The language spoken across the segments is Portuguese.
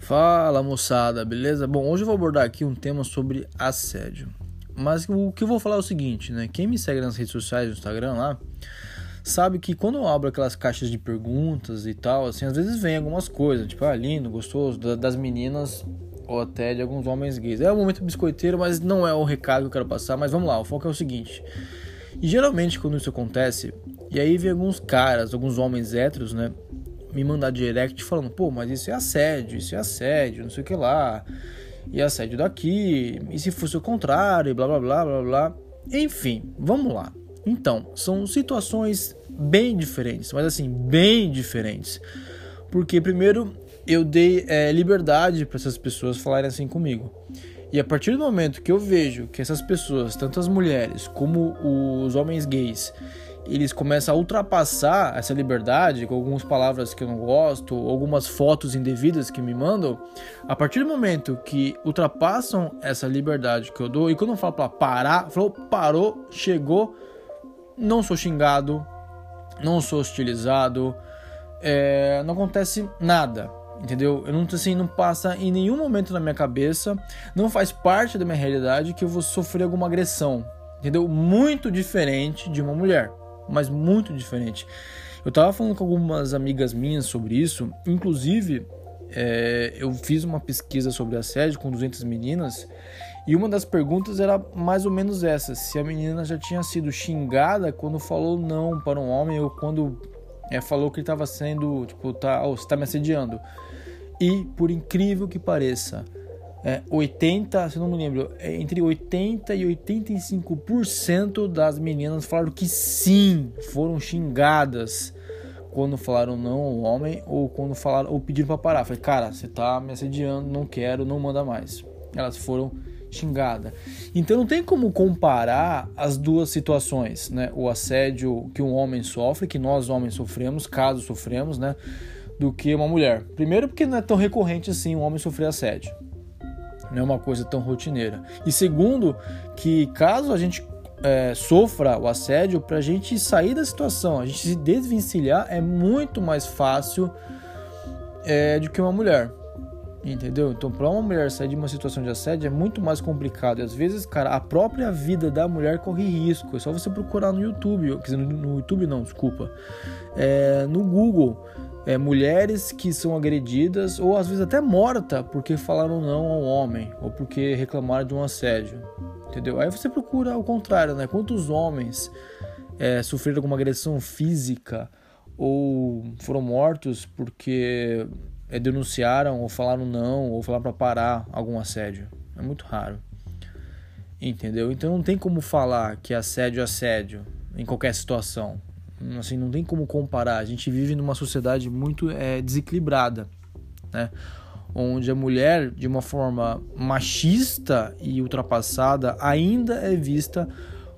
Fala moçada, beleza? Bom, hoje eu vou abordar aqui um tema sobre assédio. Mas o que eu vou falar é o seguinte, né? Quem me segue nas redes sociais, no Instagram lá, sabe que quando eu abro aquelas caixas de perguntas e tal, assim, às vezes vem algumas coisas, tipo, ah, lindo, gostoso, das meninas ou até de alguns homens gays. É um momento biscoiteiro, mas não é o recado que eu quero passar. Mas vamos lá, o foco é o seguinte. E geralmente quando isso acontece, e aí vem alguns caras, alguns homens héteros, né? Me mandar direct falando, pô, mas isso é assédio, isso é assédio, não sei o que lá, e assédio daqui, e se fosse o contrário, blá blá blá blá blá. Enfim, vamos lá. Então, são situações bem diferentes, mas assim, bem diferentes. Porque, primeiro, eu dei é, liberdade para essas pessoas falarem assim comigo. E a partir do momento que eu vejo que essas pessoas, tanto as mulheres como os homens gays, eles começam a ultrapassar essa liberdade com algumas palavras que eu não gosto, algumas fotos indevidas que me mandam, a partir do momento que ultrapassam essa liberdade que eu dou, e quando eu falo para parar, falou, parou, chegou, não sou xingado, não sou hostilizado, é, não acontece nada. Entendeu? Eu não assim, não passa em nenhum momento na minha cabeça, não faz parte da minha realidade que eu vou sofrer alguma agressão. Entendeu? Muito diferente de uma mulher mas muito diferente. Eu tava falando com algumas amigas minhas sobre isso, inclusive é, eu fiz uma pesquisa sobre assédio com 200 meninas e uma das perguntas era mais ou menos essa: se a menina já tinha sido xingada quando falou não para um homem ou quando é, falou que ele estava sendo, tipo, tá, oh, você está me assediando. E por incrível que pareça, é, 80, se não me lembro, é entre 80 e 85% das meninas falaram que sim, foram xingadas quando falaram não ao homem ou quando falaram ou pediram para parar. Falei, cara, você tá me assediando, não quero, não manda mais. Elas foram xingadas. Então não tem como comparar as duas situações, né? O assédio que um homem sofre, que nós homens sofremos, caso sofremos, né? Do que uma mulher. Primeiro porque não é tão recorrente assim um homem sofrer assédio não é uma coisa tão rotineira. E segundo, que caso a gente é, sofra o assédio, para a gente sair da situação, a gente se desvencilhar é muito mais fácil é, do que uma mulher. Entendeu? Então, para uma mulher sair de uma situação de assédio é muito mais complicado. E às vezes, cara, a própria vida da mulher corre risco. É só você procurar no YouTube, quer dizer, no YouTube não, desculpa, é, no Google é, mulheres que são agredidas ou às vezes até morta porque falaram não ao homem ou porque reclamaram de um assédio, entendeu? Aí você procura o contrário, né? Quantos homens é, sofreram alguma agressão física ou foram mortos porque é, denunciaram ou falaram não ou falaram para parar algum assédio? É muito raro, entendeu? Então não tem como falar que assédio é assédio em qualquer situação assim, não tem como comparar. A gente vive numa sociedade muito é, desequilibrada, né? onde a mulher, de uma forma machista e ultrapassada, ainda é vista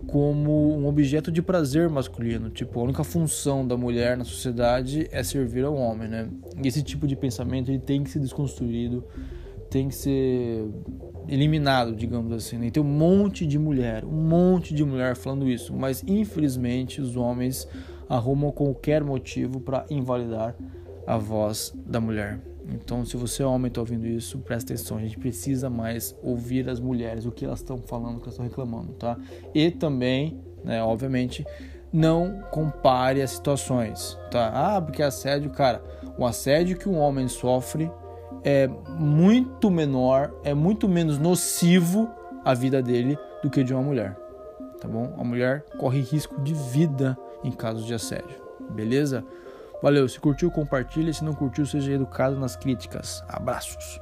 como um objeto de prazer masculino. Tipo, a única função da mulher na sociedade é servir ao homem, né? E esse tipo de pensamento ele tem que ser desconstruído, tem que ser eliminado, digamos assim. Né? E tem um monte de mulher, um monte de mulher falando isso, mas infelizmente os homens arrumam qualquer motivo para invalidar a voz da mulher. Então, se você é homem e está ouvindo isso, presta atenção. A gente precisa mais ouvir as mulheres, o que elas estão falando, o que elas estão reclamando, tá? E também, né, obviamente, não compare as situações, tá? Ah, porque assédio, cara, o assédio que um homem sofre é muito menor, é muito menos nocivo à vida dele do que de uma mulher, tá bom? A mulher corre risco de vida em casos de assédio. Beleza? Valeu, se curtiu, compartilha, se não curtiu, seja educado nas críticas. Abraços.